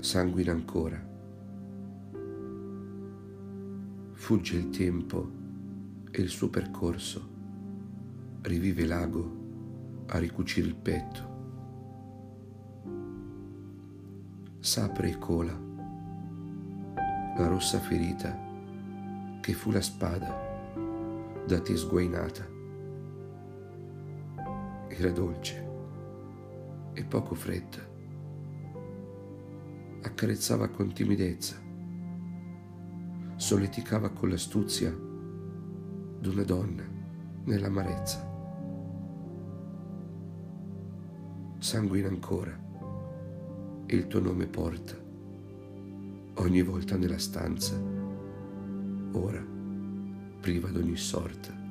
sanguina ancora. Fugge il tempo e il suo percorso, rivive l'ago a ricucire il petto. S'apre e cola la rossa ferita che fu la spada da te sguainata. Era dolce e poco fredda. Accarezzava con timidezza, solleticava con l'astuzia d'una donna nell'amarezza. Sanguina ancora e il tuo nome porta ogni volta nella stanza, ora priva d'ogni sorta.